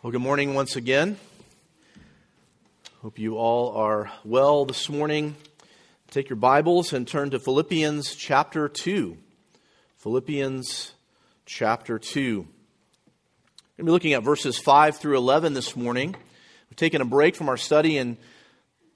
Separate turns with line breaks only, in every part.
Well, good morning once again. Hope you all are well this morning. Take your Bibles and turn to Philippians chapter 2. Philippians chapter 2. We're going to be looking at verses 5 through 11 this morning. We've taken a break from our study in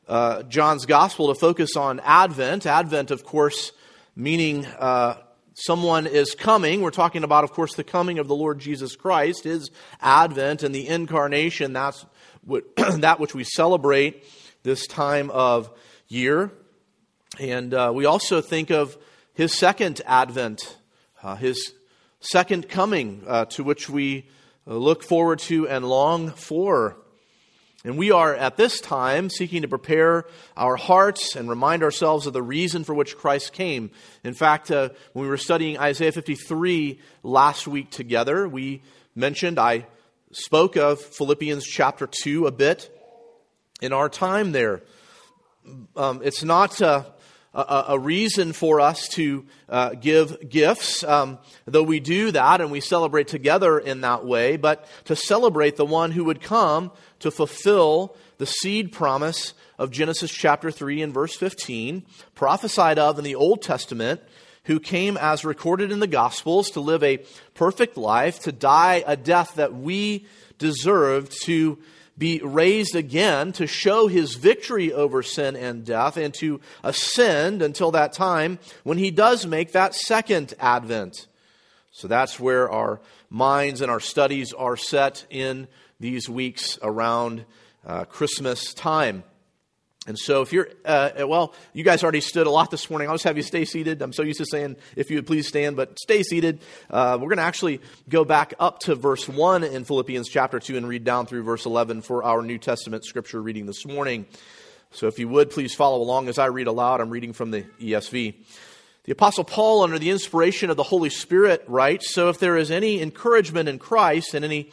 uh, John's Gospel to focus on Advent. Advent, of course, meaning uh, someone is coming. We're talking about, of course, the coming of the Lord Jesus Christ, his advent and the incarnation. That's what, that which we celebrate this time of year. And uh, we also think of his second advent, uh, his second coming, uh, to which we look forward to and long for. And we are at this time seeking to prepare our hearts and remind ourselves of the reason for which Christ came. In fact, uh, when we were studying Isaiah 53 last week together, we mentioned, I spoke of Philippians chapter 2 a bit in our time there. Um, it's not. Uh, a, a reason for us to uh, give gifts, um, though we do that and we celebrate together in that way, but to celebrate the one who would come to fulfill the seed promise of Genesis chapter 3 and verse 15, prophesied of in the Old Testament, who came as recorded in the Gospels to live a perfect life, to die a death that we deserved, to be raised again to show his victory over sin and death and to ascend until that time when he does make that second advent. So that's where our minds and our studies are set in these weeks around uh, Christmas time. And so, if you're, uh, well, you guys already stood a lot this morning. I'll just have you stay seated. I'm so used to saying, if you would please stand, but stay seated. Uh, we're going to actually go back up to verse 1 in Philippians chapter 2 and read down through verse 11 for our New Testament scripture reading this morning. So, if you would please follow along as I read aloud, I'm reading from the ESV. The Apostle Paul, under the inspiration of the Holy Spirit, writes So, if there is any encouragement in Christ and any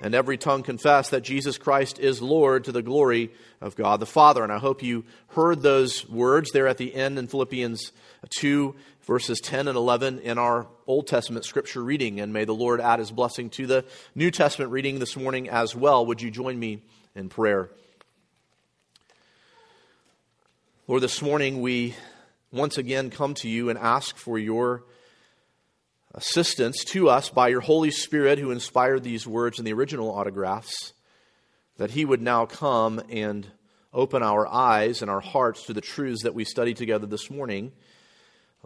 and every tongue confess that Jesus Christ is Lord to the glory of God the Father. And I hope you heard those words there at the end in Philippians 2, verses 10 and 11 in our Old Testament scripture reading. And may the Lord add his blessing to the New Testament reading this morning as well. Would you join me in prayer? Lord, this morning we once again come to you and ask for your assistance to us by your Holy Spirit who inspired these words in the original autographs, that He would now come and open our eyes and our hearts to the truths that we studied together this morning.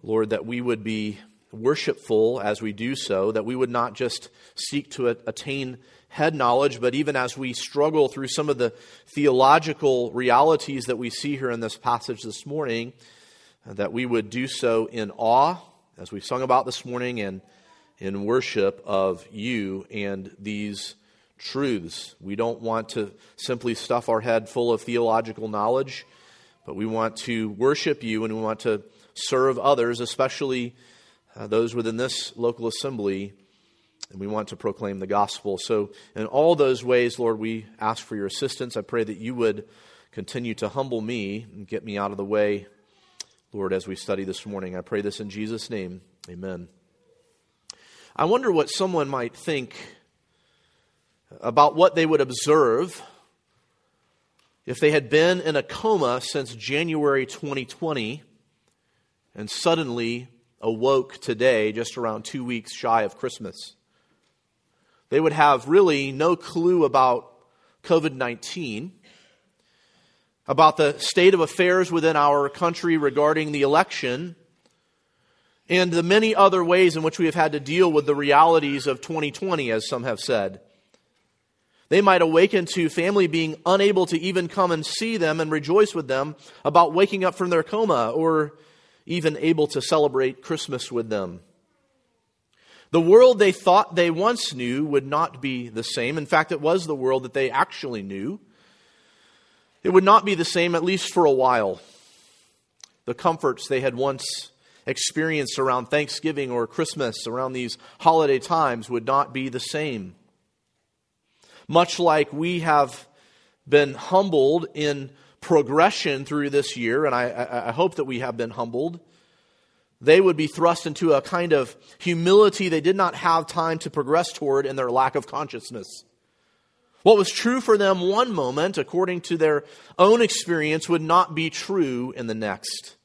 Lord, that we would be worshipful as we do so, that we would not just seek to attain head knowledge, but even as we struggle through some of the theological realities that we see here in this passage this morning, that we would do so in awe as we've sung about this morning and in worship of you and these truths. We don't want to simply stuff our head full of theological knowledge, but we want to worship you and we want to serve others, especially uh, those within this local assembly, and we want to proclaim the gospel. So, in all those ways, Lord, we ask for your assistance. I pray that you would continue to humble me and get me out of the way Lord, as we study this morning. I pray this in Jesus' name. Amen. I wonder what someone might think about what they would observe if they had been in a coma since January 2020 and suddenly awoke today, just around two weeks shy of Christmas. They would have really no clue about COVID 19, about the state of affairs within our country regarding the election, and the many other ways in which we have had to deal with the realities of 2020, as some have said. They might awaken to family being unable to even come and see them and rejoice with them about waking up from their coma or even able to celebrate Christmas with them. The world they thought they once knew would not be the same. In fact, it was the world that they actually knew. It would not be the same, at least for a while. The comforts they had once experienced around Thanksgiving or Christmas, around these holiday times, would not be the same. Much like we have been humbled in progression through this year, and I, I, hope that we have been humbled, they would be thrust into a kind of humility they did not have time to progress toward in their lack of consciousness. What was true for them one moment, according to their own experience, would not be true in the next.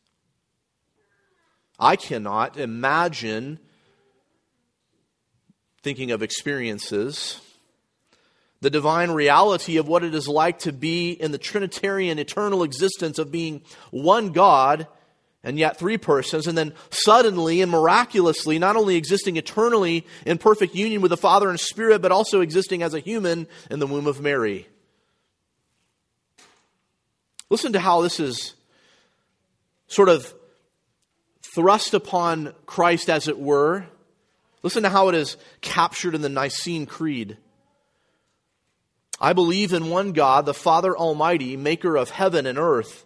I cannot imagine thinking of experiences the divine reality of what it is like to be in the Trinitarian eternal existence of being one God and yet three persons, and then suddenly and miraculously, not only existing eternally in perfect union with the Father and Spirit, but also existing as a human in the womb of Mary. Listen to how this is sort of thrust upon Christ, as it were. Listen to how it is captured in the Nicene Creed. I believe in one God, the Father Almighty, maker of heaven and earth,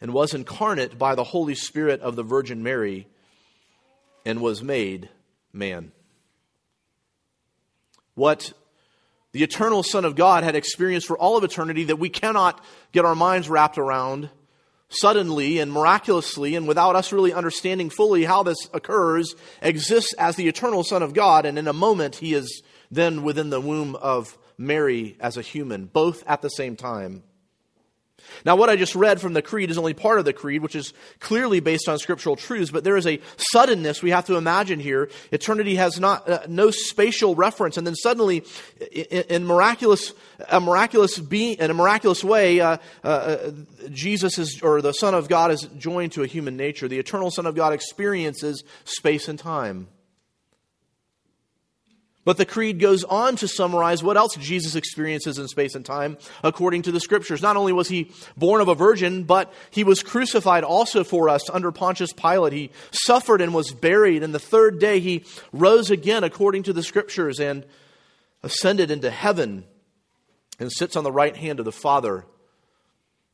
and was incarnate by the Holy Spirit of the Virgin Mary and was made man. What the eternal Son of God had experienced for all of eternity that we cannot get our minds wrapped around suddenly and miraculously and without us really understanding fully how this occurs exists as the eternal Son of God, and in a moment he is then within the womb of Mary as a human, both at the same time. Now, what I just read from the creed is only part of the creed, which is clearly based on scriptural truths, but there is a suddenness we have to imagine here. Eternity has not, uh, no spatial reference, and then suddenly, in, in miraculous, a miraculous in a miraculous way, uh, uh, Jesus is, or the Son of God is joined to a human nature. The eternal Son of God experiences space and time. But the creed goes on to summarize what else Jesus experiences in space and time according to the scriptures. Not only was he born of a virgin, but he was crucified also for us under Pontius Pilate. He suffered and was buried, and the third day he rose again according to the scriptures and ascended into heaven and sits on the right hand of the Father.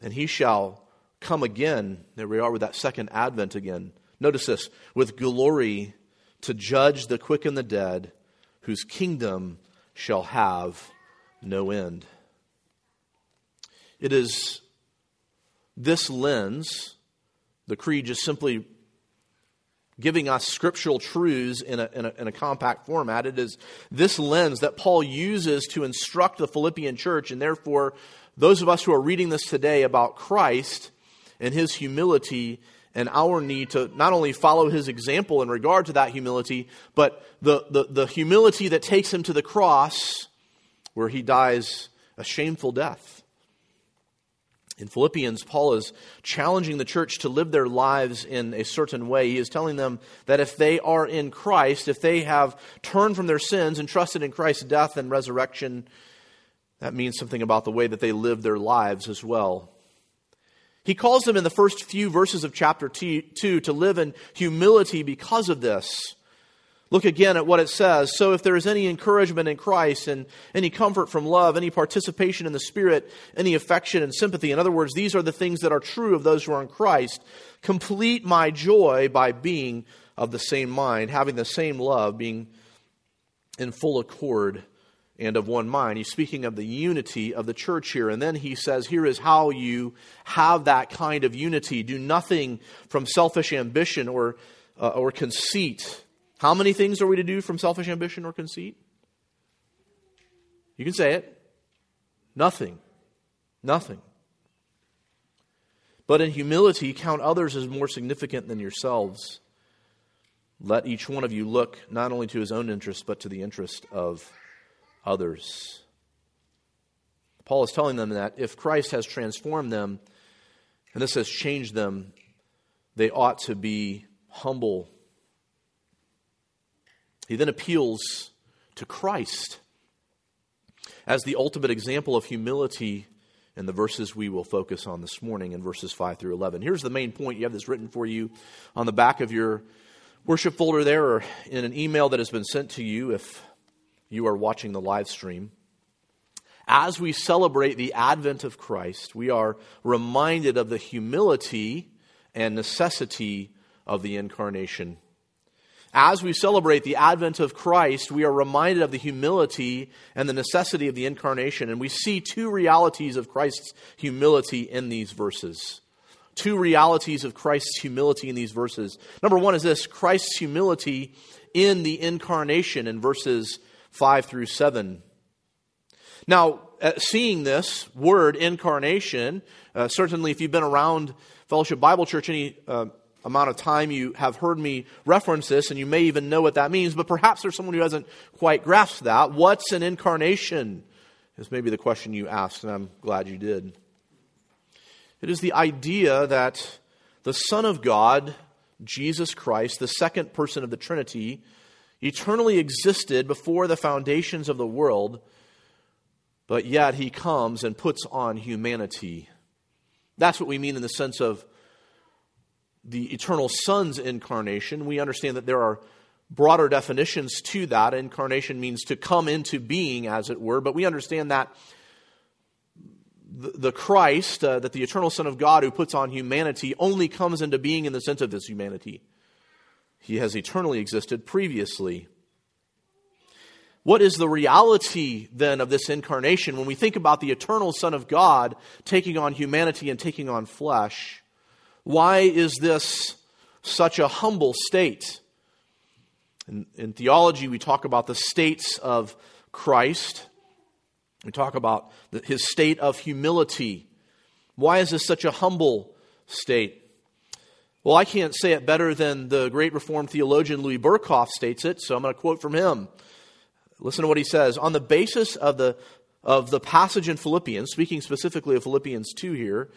And he shall come again. There we are with that second advent again. Notice this with glory to judge the quick and the dead whose kingdom shall have no end. It is this lens, the creed just simply giving us scriptural truths in a, in, a, in a, compact format. It is this lens that Paul uses to instruct the Philippian church, and therefore, those of us who are reading this today about Christ and his humility and our need to not only follow his example in regard to that humility, but the, the, the humility that takes him to the cross where he dies a shameful death. In Philippians, Paul is challenging the church to live their lives in a certain way. He is telling them that if they are in Christ, if they have turned from their sins and trusted in Christ's death and resurrection, that means something about the way that they live their lives as well. He calls them in the first few verses of chapter 2 to live in humility because of this. Look again at what it says. So, if there is any encouragement in Christ and any comfort from love, any participation in the Spirit, any affection and sympathy, in other words, these are the things that are true of those who are in Christ, complete my joy by being of the same mind, having the same love, being in full accord and of one mind. He's speaking of the unity of the church here. And then he says, Here is how you have that kind of unity. Do nothing from selfish ambition or, uh, or conceit. How many things are we to do from selfish ambition or conceit? You can say it. Nothing. Nothing. But in humility, count others as more significant than yourselves. Let each one of you look not only to his own interest, but to the interest of others. Paul is telling them that if Christ has transformed them, and this has changed them, they ought to be humble. He then appeals to Christ as the ultimate example of humility in the verses we will focus on this morning in verses 5 through 11. Here's the main point. You have this written for you on the back of your worship folder there or in an email that has been sent to you if you are watching the live stream. As we celebrate the advent of Christ, we are reminded of the humility and necessity of the incarnation. As we celebrate the advent of Christ, we are reminded of the humility and the necessity of the incarnation. And we see two realities of Christ's humility in these verses two realities of Christ's humility in these verses. Number one is this Christ's humility in the incarnation in verses 5 through 7. Now, uh, seeing this word incarnation, uh, certainly if you've been around Fellowship Bible Church any uh, amount of time, you have heard me reference this and you may even know what that means, but perhaps there's someone who hasn't quite grasped that. What's an incarnation? Is maybe the question you asked, and I'm glad you did. It is the idea that the Son of God, Jesus Christ, the second person of the Trinity, eternally existed before the foundations of the world, but yet he comes and puts on humanity. That's what we mean in the sense of the eternal Son's incarnation. We understand that there are broader definitions to that. Incarnation means to come into being, as it were, but we understand that the Christ, uh, that the eternal Son of God who puts on humanity, only comes into being in the sense of this humanity. He has eternally existed previously. What is the reality then of this incarnation when we think about the eternal Son of God taking on humanity and taking on flesh? Why is this such a humble state? In, in theology, we talk about the states of Christ. We talk about the, his state of humility. Why is this such a humble state? Well, I can't say it better than the great Reformed theologian Louis Berkhof states it, so I'm going to quote from him. Listen to what he says. On the basis of the, of the passage in Philippians, speaking specifically of Philippians 2 here,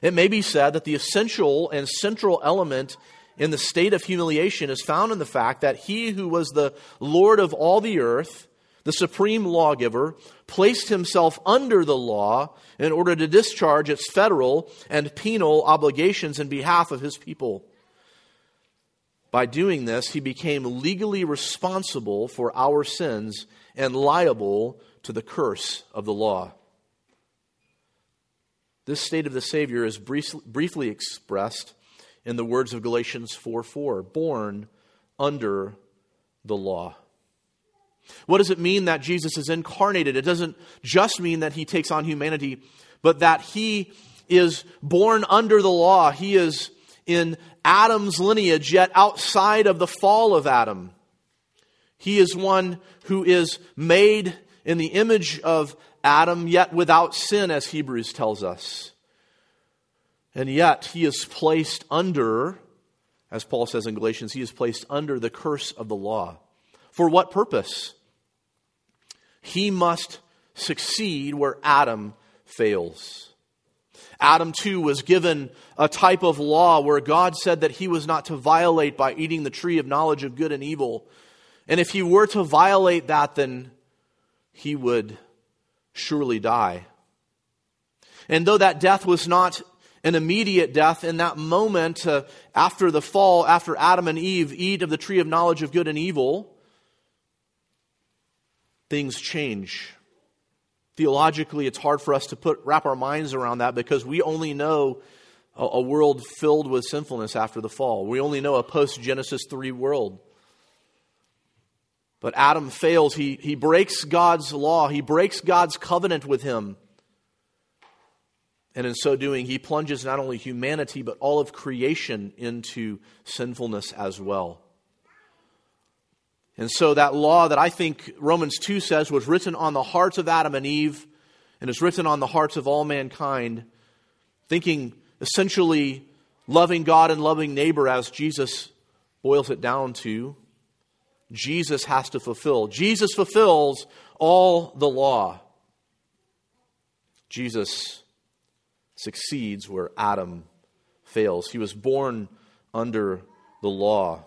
it may be said that the essential and central element in the state of humiliation is found in the fact that he who was the Lord of all the earth the supreme lawgiver, placed himself under the law in order to discharge its federal and penal obligations in behalf of his people. By doing this, he became legally responsible for our sins and liable to the curse of the law. This state of the Savior is briefly expressed in the words of Galatians 4 4, born under the law. What does it mean that Jesus is incarnated? It doesn't just mean that he takes on humanity, but that he is born under the law. He is in Adam's lineage, yet outside of the fall of Adam. He is one who is made in the image of Adam, yet without sin, as Hebrews tells us. And yet he is placed under, as Paul says in Galatians, he is placed under the curse of the law. For what purpose? He must succeed where Adam fails. Adam, too, was given a type of law where God said that he was not to violate by eating the tree of knowledge of good and evil. And if he were to violate that, then he would surely die. And though that death was not an immediate death, in that moment uh, after the fall, after Adam and Eve eat of the tree of knowledge of good and evil, things change. Theologically, it's hard for us to put, wrap our minds around that because we only know a, a world filled with sinfulness after the fall. We only know a post Genesis 3 world. But Adam fails. He, he breaks God's law, he breaks God's covenant with him. And in so doing, he plunges not only humanity, but all of creation into sinfulness as well. And so, that law that I think Romans 2 says was written on the hearts of Adam and Eve and is written on the hearts of all mankind, thinking essentially loving God and loving neighbor as Jesus boils it down to, Jesus has to fulfill. Jesus fulfills all the law. Jesus succeeds where Adam fails. He was born under the law.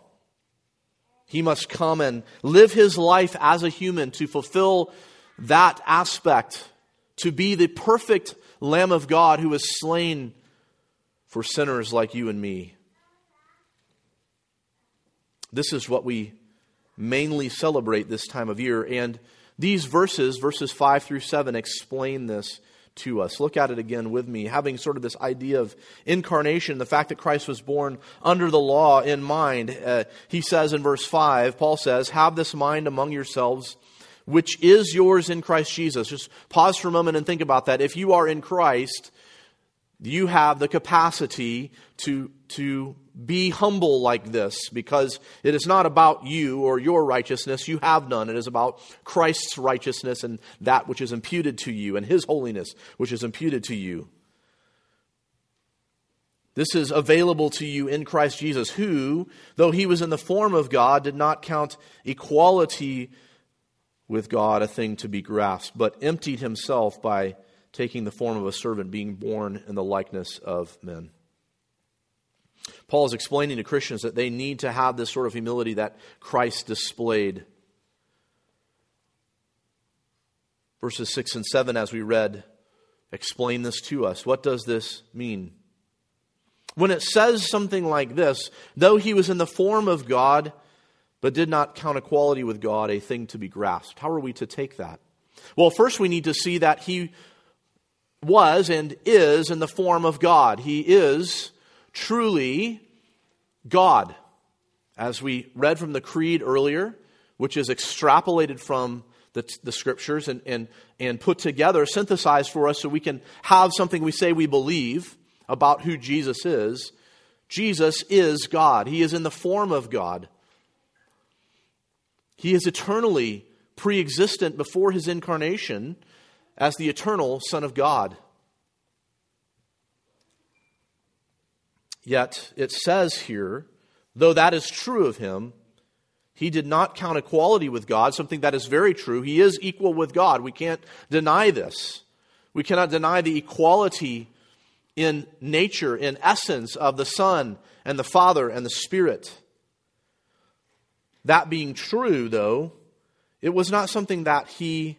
He must come and live his life as a human to fulfill that aspect, to be the perfect Lamb of God who was slain for sinners like you and me. This is what we mainly celebrate this time of year. And these verses, verses 5 through 7, explain this to us. Look at it again with me, having sort of this idea of incarnation, the fact that Christ was born under the law in mind. Uh, he says in verse 5, Paul says, Have this mind among yourselves, which is yours in Christ Jesus. Just pause for a moment and think about that. If you are in Christ, you have the capacity to, to be humble like this because it is not about you or your righteousness. You have none. It is about Christ's righteousness and that which is imputed to you and his holiness which is imputed to you. This is available to you in Christ Jesus, who, though he was in the form of God, did not count equality with God a thing to be grasped, but emptied himself by taking the form of a servant, being born in the likeness of men. Paul is explaining to Christians that they need to have this sort of humility that Christ displayed. Verses 6 and 7, as we read, explain this to us. What does this mean? When it says something like this, though he was in the form of God, but did not count equality with God a thing to be grasped, how are we to take that? Well, first we need to see that he was and is in the form of God. He is truly God. As we read from the Creed earlier, which is extrapolated from the, the scriptures and, and, and put together, synthesized for us so we can have something we say we believe about who Jesus is. Jesus is God. He is in the form of God. He is eternally pre existent before his incarnation as the eternal Son of God. Yet it says here, though that is true of him, he did not count equality with God, something that is very true. He is equal with God. We can't deny this. We cannot deny the equality in nature, in essence, of the Son and the Father and the Spirit. That being true, though, it was not something that he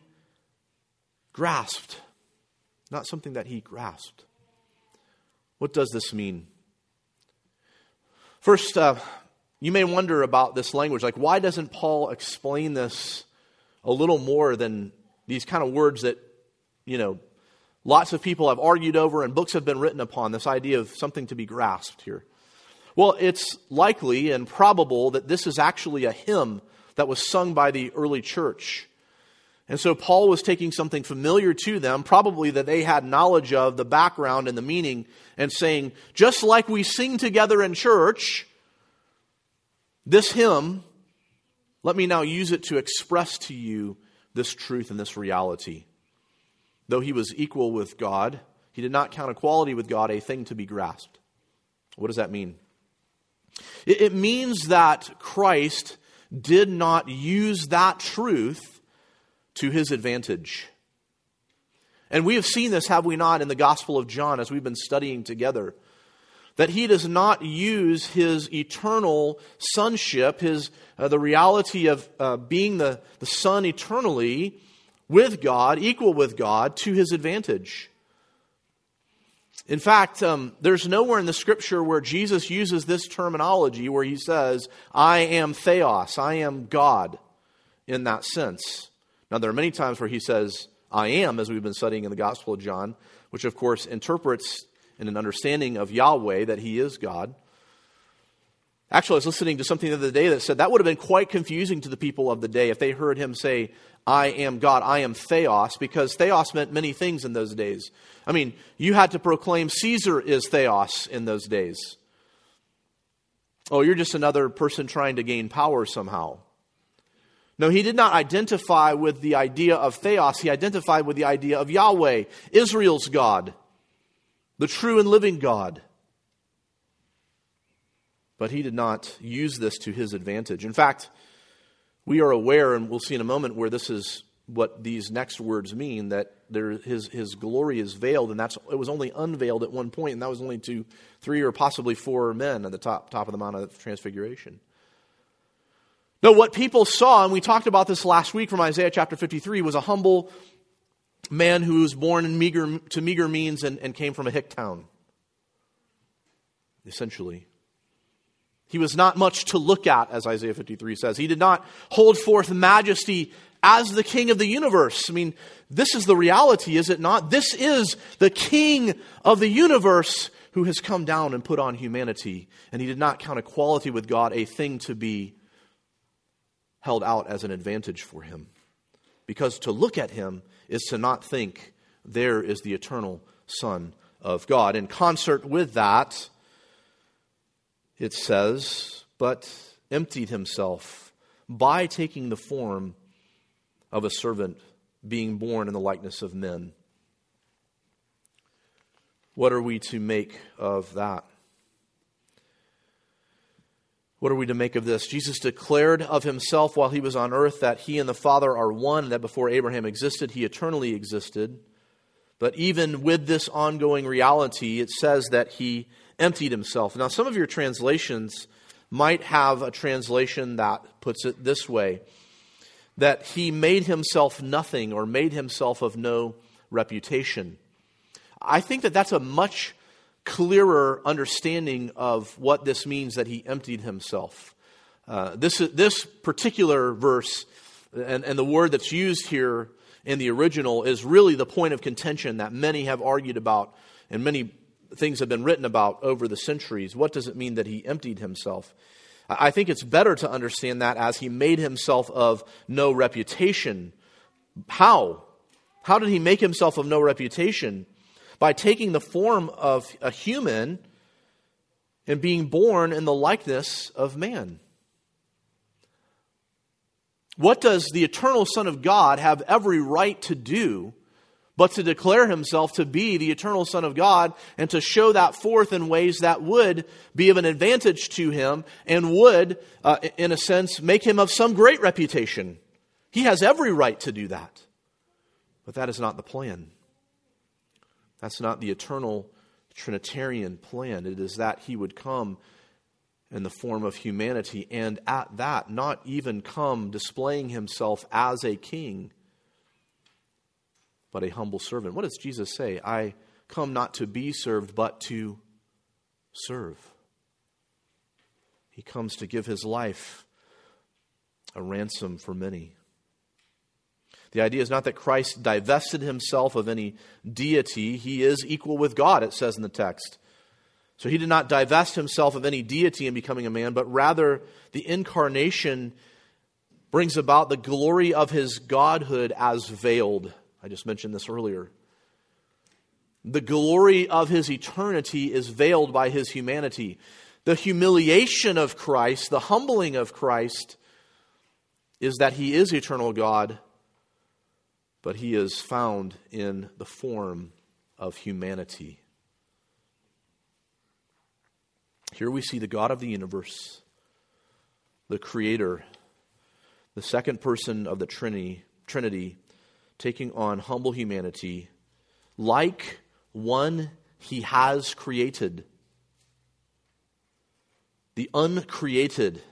grasped. Not something that he grasped. What does this mean? First, uh, you may wonder about this language. Like, why doesn't Paul explain this a little more than these kind of words that, you know, lots of people have argued over and books have been written upon this idea of something to be grasped here? Well, it's likely and probable that this is actually a hymn that was sung by the early church. And so Paul was taking something familiar to them, probably that they had knowledge of, the background and the meaning, and saying, just like we sing together in church, this hymn, let me now use it to express to you this truth and this reality. Though he was equal with God, he did not count equality with God a thing to be grasped. What does that mean? It means that Christ did not use that truth to his advantage. And we have seen this, have we not, in the Gospel of John as we've been studying together. That he does not use his eternal sonship, his, uh, the reality of uh, being the, the Son eternally with God, equal with God, to his advantage. In fact, um, there's nowhere in the scripture where Jesus uses this terminology where he says, I am theos, I am God, in that sense. Now, there are many times where he says, I am, as we've been studying in the Gospel of John, which of course interprets in an understanding of Yahweh that he is God. Actually, I was listening to something the other day that said that would have been quite confusing to the people of the day if they heard him say, I am God, I am Theos, because Theos meant many things in those days. I mean, you had to proclaim Caesar is Theos in those days. Oh, you're just another person trying to gain power somehow. No, he did not identify with the idea of Theos. He identified with the idea of Yahweh, Israel's God, the true and living God. But he did not use this to his advantage. In fact, we are aware, and we'll see in a moment, where this is what these next words mean that there, his, his glory is veiled, and that's, it was only unveiled at one point, and that was only to three or possibly four men at the top, top of the Mount of Transfiguration. No, what people saw, and we talked about this last week from Isaiah chapter 53, was a humble man who was born in meager, to meager means and, and came from a hick town, essentially. He was not much to look at, as Isaiah 53 says. He did not hold forth majesty as the king of the universe. I mean, this is the reality, is it not? This is the king of the universe who has come down and put on humanity. And he did not count equality with God a thing to be held out as an advantage for him. Because to look at him is to not think there is the eternal Son of God. In concert with that, it says, but emptied himself by taking the form of a servant, being born in the likeness of men. What are we to make of that? What are we to make of this? Jesus declared of himself while he was on earth that he and the Father are one, and that before Abraham existed, he eternally existed. But even with this ongoing reality, it says that he emptied himself. Now, some of your translations might have a translation that puts it this way that he made himself nothing or made himself of no reputation. I think that that's a much clearer understanding of what this means that he emptied himself. Uh, this, this particular verse and, and the word that's used here in the original is really the point of contention that many have argued about and many things have been written about over the centuries. What does it mean that he emptied himself? I think it's better to understand that as he made himself of no reputation. How? How did he make himself of no reputation? By taking the form of a human and being born in the likeness of man. What does the eternal Son of God have every right to do but to declare himself to be the eternal Son of God and to show that forth in ways that would be of an advantage to him and would, uh, in a sense, make him of some great reputation. He has every right to do that. But that is not the plan. That's not the eternal Trinitarian plan. It is that he would come in the form of humanity and at that not even come displaying himself as a king but a humble servant. What does Jesus say? I come not to be served, but to serve. He comes to give his life a ransom for many. The idea is not that Christ divested himself of any deity. He is equal with God, it says in the text. So he did not divest himself of any deity in becoming a man, but rather the incarnation brings about the glory of his godhood as veiled. I just mentioned this earlier. The glory of his eternity is veiled by his humanity. The humiliation of Christ, the humbling of Christ, is that he is eternal God, but he is found in the form of humanity. Here we see the God of the universe, the Creator, the second person of the Trinity, Trinity taking on humble humanity like one he has created. The uncreated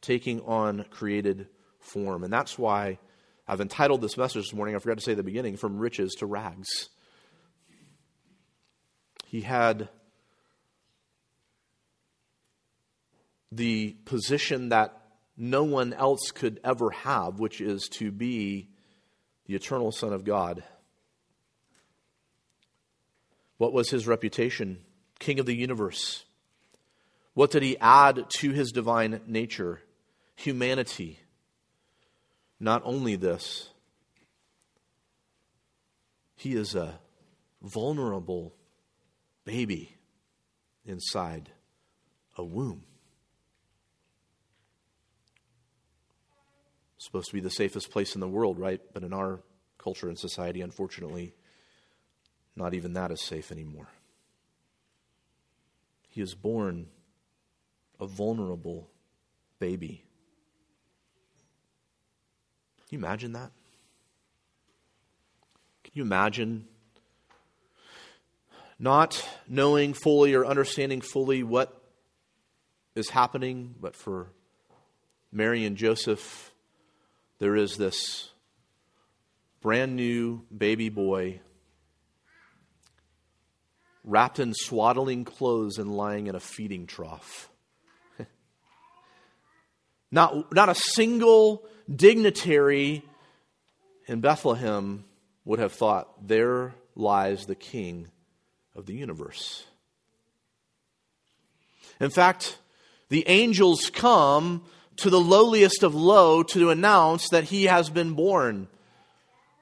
taking on created form. And that's why I've entitled this message this morning, I forgot to say at the beginning, From Riches to Rags. He had the position that no one else could ever have, which is to be the eternal Son of God. What was his reputation? King of the universe. What did he add to his divine nature? Humanity. Not only this, he is a vulnerable baby inside a womb. supposed to be the safest place in the world, right? But in our culture and society, unfortunately, not even that is safe anymore. He is born a vulnerable baby. Can you imagine that? Can you imagine not knowing fully or understanding fully what is happening, but for Mary and Joseph, there is this brand new baby boy wrapped in swaddling clothes and lying in a feeding trough. not, not a single dignitary in Bethlehem would have thought, there lies the king of the universe. In fact, the angels come to the lowliest of low to announce that he has been born.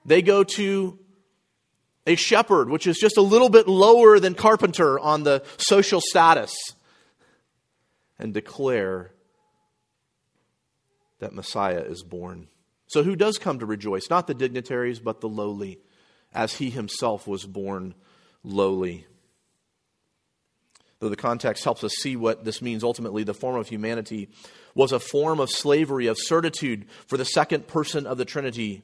They go to a shepherd, which is just a little bit lower than carpenter on the social status, and declare that Messiah is born. So, who does come to rejoice? Not the dignitaries, but the lowly, as he himself was born lowly. Though the context helps us see what this means ultimately, the form of humanity was a form of slavery, of servitude for the second person of the Trinity.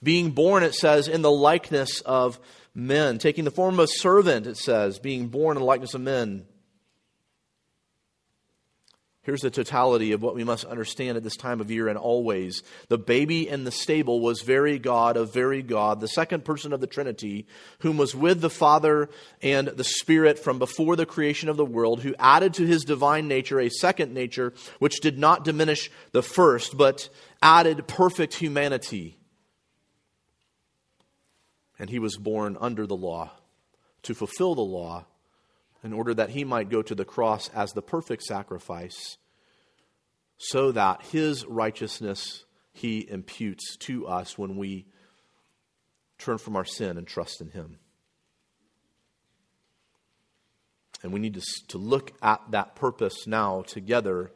Being born, it says, in the likeness of men. Taking the form of a servant, it says, being born in the likeness of men. Here's the totality of what we must understand at this time of year and always. The baby in the stable was very God of very God, the second person of the Trinity, whom was with the Father and the Spirit from before the creation of the world, who added to his divine nature a second nature, which did not diminish the first, but added perfect humanity. And he was born under the law to fulfill the law in order that he might go to the cross as the perfect sacrifice, so that his righteousness he imputes to us when we turn from our sin and trust in him. And we need to, to look at that purpose now together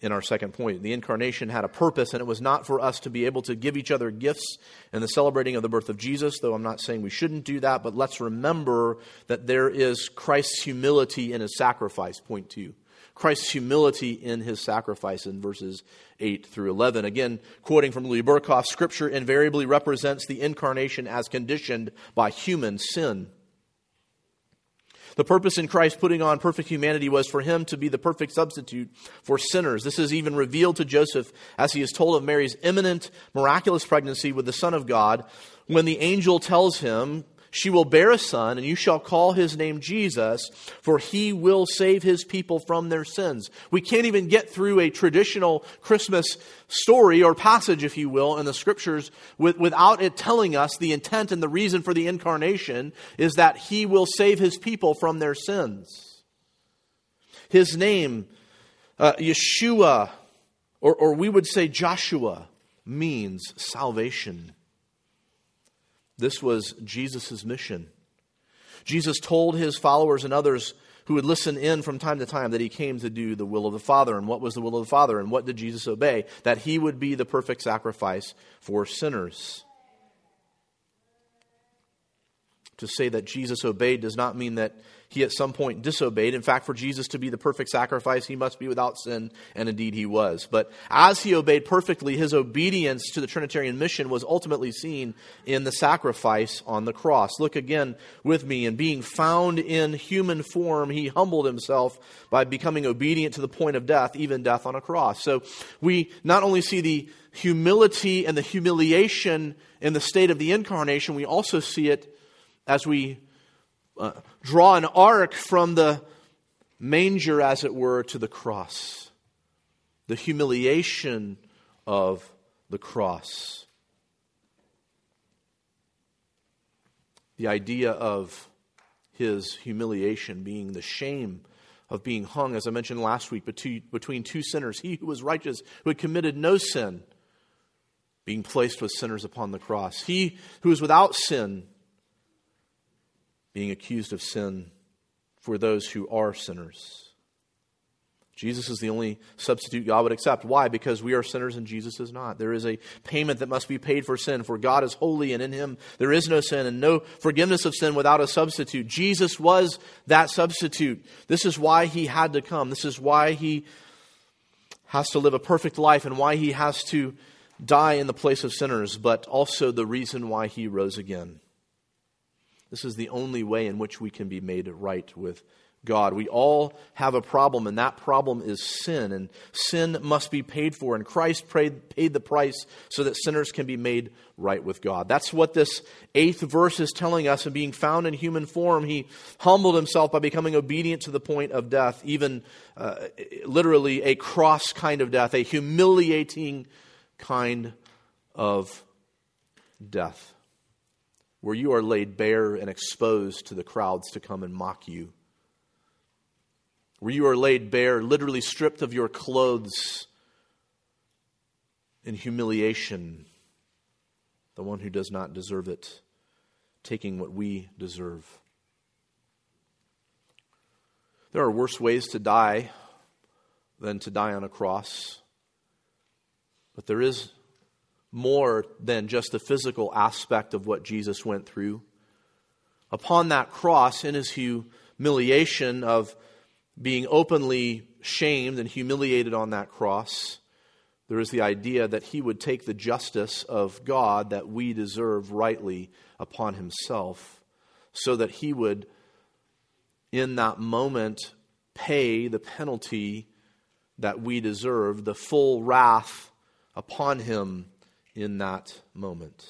in our second point. The incarnation had a purpose, and it was not for us to be able to give each other gifts in the celebrating of the birth of Jesus, though I'm not saying we shouldn't do that, but let's remember that there is Christ's humility in his sacrifice, point two. Christ's humility in his sacrifice in verses 8 through 11. Again, quoting from Louis Berkhof, Scripture invariably represents the incarnation as conditioned by human sin. The purpose in Christ putting on perfect humanity was for him to be the perfect substitute for sinners. This is even revealed to Joseph as he is told of Mary's imminent miraculous pregnancy with the Son of God when the angel tells him, she will bear a son, and you shall call his name Jesus, for he will save his people from their sins. We can't even get through a traditional Christmas story or passage, if you will, in the scriptures without it telling us the intent and the reason for the incarnation is that he will save his people from their sins. His name, uh, Yeshua, or, or we would say Joshua, means salvation. This was Jesus' mission. Jesus told his followers and others who would listen in from time to time that he came to do the will of the Father. And what was the will of the Father? And what did Jesus obey? That he would be the perfect sacrifice for sinners. To say that Jesus obeyed does not mean that he at some point disobeyed. In fact, for Jesus to be the perfect sacrifice, he must be without sin, and indeed he was. But as he obeyed perfectly, his obedience to the Trinitarian mission was ultimately seen in the sacrifice on the cross. Look again with me. And being found in human form, he humbled himself by becoming obedient to the point of death, even death on a cross. So we not only see the humility and the humiliation in the state of the incarnation, we also see it as we uh, draw an arc from the manger, as it were, to the cross. The humiliation of the cross. The idea of his humiliation being the shame of being hung, as I mentioned last week, between two sinners. He who was righteous, who had committed no sin, being placed with sinners upon the cross. He who is without sin, being accused of sin for those who are sinners. Jesus is the only substitute God would accept. Why? Because we are sinners and Jesus is not. There is a payment that must be paid for sin, for God is holy and in him there is no sin and no forgiveness of sin without a substitute. Jesus was that substitute. This is why he had to come. This is why he has to live a perfect life and why he has to die in the place of sinners, but also the reason why he rose again. This is the only way in which we can be made right with God. We all have a problem, and that problem is sin, and sin must be paid for. And Christ paid, paid the price so that sinners can be made right with God. That's what this eighth verse is telling us. And being found in human form, he humbled himself by becoming obedient to the point of death, even uh, literally a cross kind of death, a humiliating kind of death, where you are laid bare and exposed to the crowds to come and mock you where you are laid bare, literally stripped of your clothes in humiliation, the one who does not deserve it, taking what we deserve. There are worse ways to die than to die on a cross, but there is more than just the physical aspect of what Jesus went through. Upon that cross, in his humiliation of being openly shamed and humiliated on that cross, there is the idea that he would take the justice of God that we deserve rightly upon himself, so that he would, in that moment, pay the penalty that we deserve, the full wrath upon him in that moment.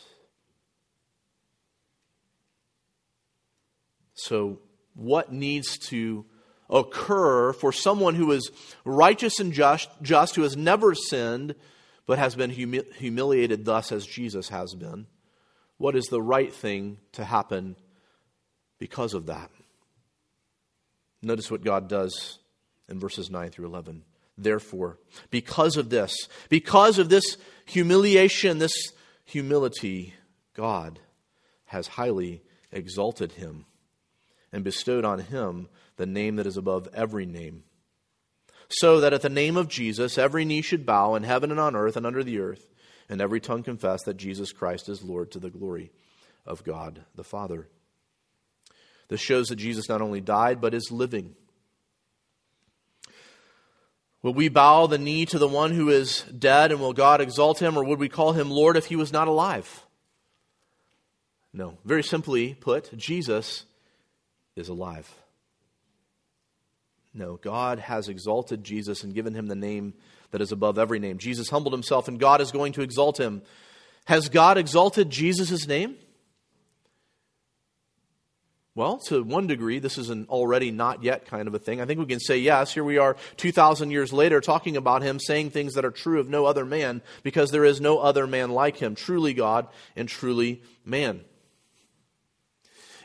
So, what needs to occur for someone who is righteous and just, just who has never sinned, but has been humi- humiliated thus as Jesus has been? What is the right thing to happen because of that? Notice what God does in verses 9 through 11. Therefore, because of this, because of this humiliation, this humility, God has highly exalted him and bestowed on him the name that is above every name, so that at the name of Jesus every knee should bow in heaven and on earth and under the earth, and every tongue confess that Jesus Christ is Lord to the glory of God the Father. This shows that Jesus not only died, but is living. Will we bow the knee to the one who is dead, and will God exalt him, or would we call him Lord if he was not alive? No. Very simply put, Jesus is alive. No, God has exalted Jesus and given him the name that is above every name. Jesus humbled himself, and God is going to exalt him. Has God exalted Jesus' name? Well, to one degree, this is an already not yet kind of a thing. I think we can say yes. Here we are 2,000 years later talking about him, saying things that are true of no other man, because there is no other man like him, truly God and truly man.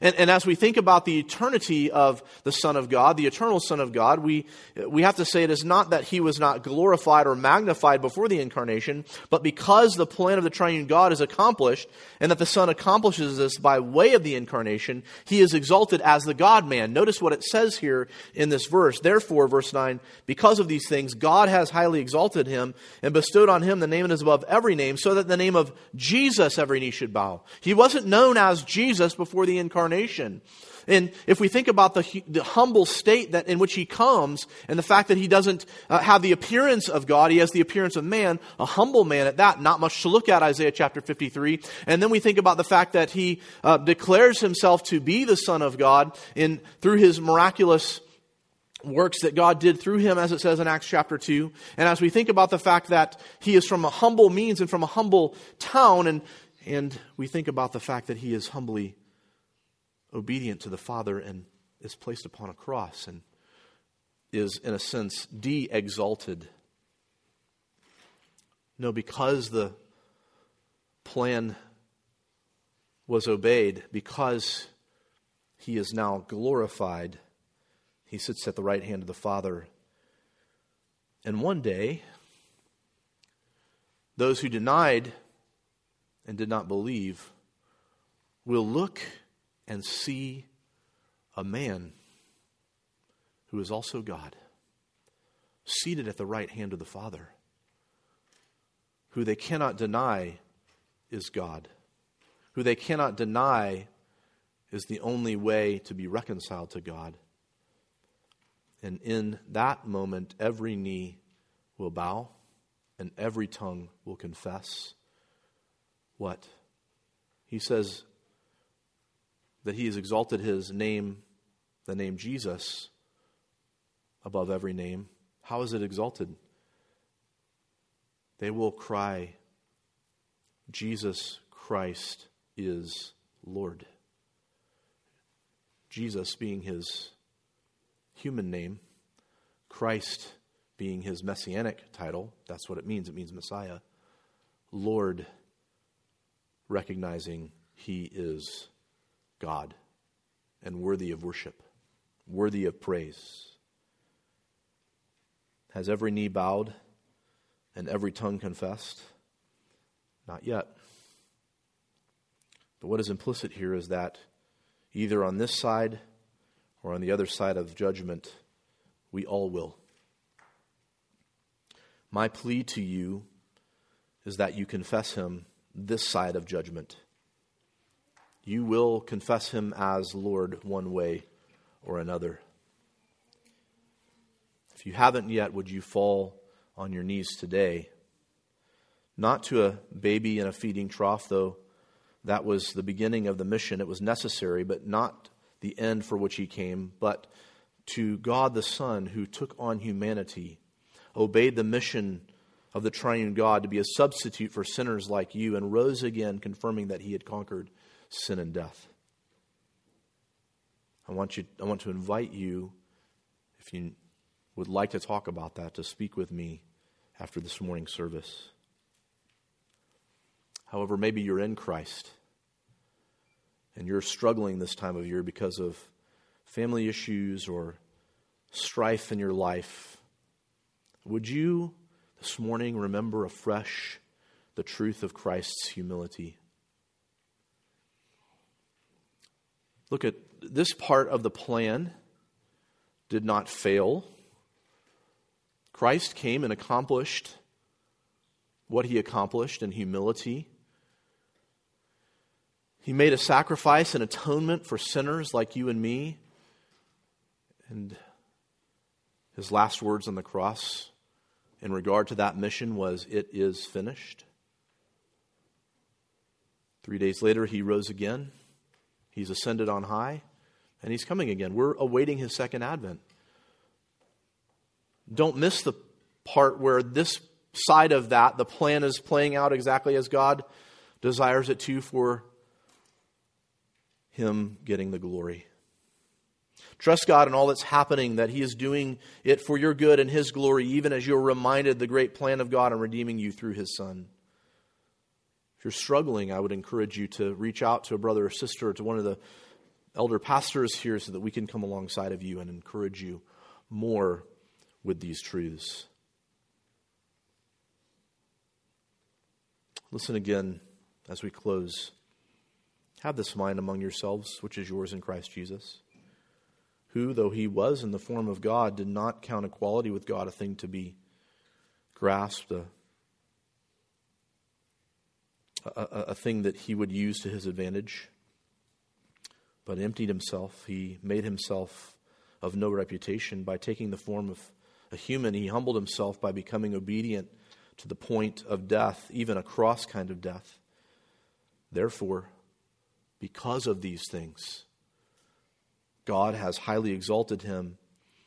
And, and, as we think about the eternity of the Son of God, the eternal Son of God, we, we have to say it is not that he was not glorified or magnified before the incarnation, but because the plan of the triune God is accomplished, and that the Son accomplishes this by way of the incarnation, he is exalted as the God man. Notice what it says here in this verse. Therefore, verse 9, because of these things, God has highly exalted him and bestowed on him the name that is above every name, so that the name of Jesus every knee should bow. He wasn't known as Jesus before the incarnation incarnation. And if we think about the, the, humble state that in which he comes and the fact that he doesn't uh, have the appearance of God, he has the appearance of man, a humble man at that, not much to look at, Isaiah chapter 53. And then we think about the fact that he uh, declares himself to be the Son of God in, through his miraculous works that God did through him, as it says in Acts chapter 2. And as we think about the fact that he is from a humble means and from a humble town, and, and we think about the fact that he is humbly obedient to the Father and is placed upon a cross and is, in a sense, de exalted. No, because the plan was obeyed, because he is now glorified, He sits at the right hand of the Father. And one day, those who denied and did not believe will look and see a man who is also God, seated at the right hand of the Father, who they cannot deny is God, who they cannot deny is the only way to be reconciled to God. And in that moment, every knee will bow and every tongue will confess what? He says that he has exalted his name, the name Jesus, above every name. How is it exalted? They will cry, Jesus Christ is Lord. Jesus being his human name, Christ being his messianic title. That's what it means. It means Messiah. Lord, recognizing he is God and worthy of worship, worthy of praise. Has every knee bowed and every tongue confessed? Not yet. But what is implicit here is that either on this side or on the other side of judgment, we all will. My plea to you is that you confess him this side of judgment. You will confess him as Lord one way or another. If you haven't yet, would you fall on your knees today? Not to a baby in a feeding trough, though that was the beginning of the mission. It was necessary, but not the end for which he came, but to God the Son who took on humanity, obeyed the mission of the triune God to be a substitute for sinners like you, and rose again, confirming that he had conquered sin and death. I want, you, I want to invite you, if you would like to talk about that, to speak with me after this morning's service. However, maybe you're in Christ and you're struggling this time of year because of family issues or strife in your life. Would you this morning remember afresh the truth of Christ's humility? Look at this part of the plan did not fail. Christ came and accomplished what he accomplished in humility. He made a sacrifice and atonement for sinners like you and me. And his last words on the cross in regard to that mission was, It is finished. Three days later, he rose again. He's ascended on high, and he's coming again. We're awaiting his second advent. Don't miss the part where this side of that, the plan is playing out exactly as God desires it to for him getting the glory. Trust God in all that's happening, that He is doing it for your good and His glory, even as you're reminded the great plan of God in redeeming you through His Son. If you're struggling, I would encourage you to reach out to a brother or sister or to one of the elder pastors here so that we can come alongside of you and encourage you more with these truths. Listen again as we close. Have this mind among yourselves, which is yours in Christ Jesus, who, though he was in the form of God, did not count equality with God a thing to be grasped, a, a, a thing that he would use to his advantage, but emptied himself. He made himself of no reputation by taking the form of a human. He humbled himself by becoming obedient to the point of death, even a cross kind of death. Therefore, because of these things. God has highly exalted him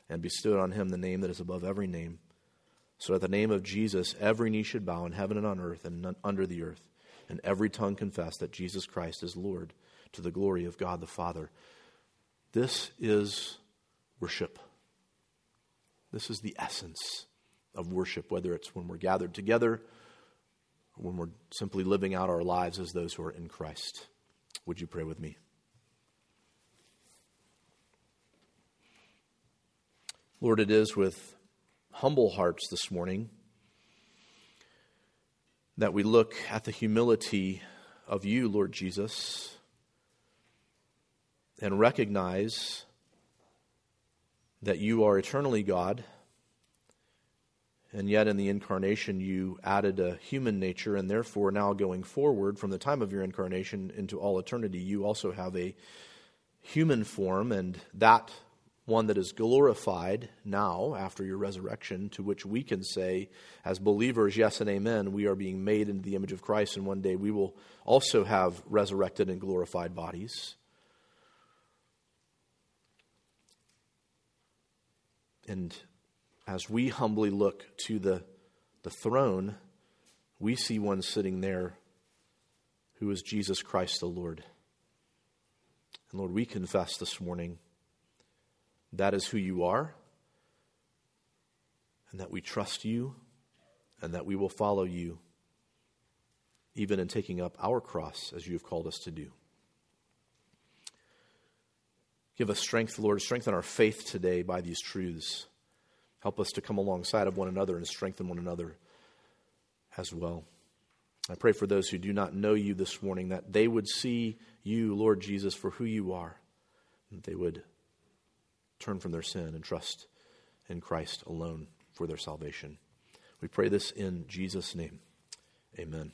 and bestowed on him the name that is above every name. So at the name of Jesus, every knee should bow in heaven and on earth and under the earth, and every tongue confess that Jesus Christ is Lord to the glory of God the Father. This is worship. This is the essence of worship, whether it's when we're gathered together or when we're simply living out our lives as those who are in Christ. Would you pray with me? Lord, it is with humble hearts this morning that we look at the humility of you, Lord Jesus, and recognize that you are eternally God, and yet in the incarnation you added a human nature, and therefore now going forward from the time of your incarnation into all eternity, you also have a human form, and that one that is glorified now after your resurrection, to which we can say, as believers, yes and amen, we are being made into the image of Christ, and one day we will also have resurrected and glorified bodies. And as we humbly look to the, the throne, we see one sitting there who is Jesus Christ the Lord. And Lord, we confess this morning that is who you are, and that we trust you, and that we will follow you, even in taking up our cross as you have called us to do. Give us strength, Lord. Strengthen our faith today by these truths. Help us to come alongside of one another and strengthen one another as well. I pray for those who do not know you this morning that they would see you, Lord Jesus, for who you are, that they would turn from their sin and trust in Christ alone for their salvation. We pray this in Jesus' name. Amen.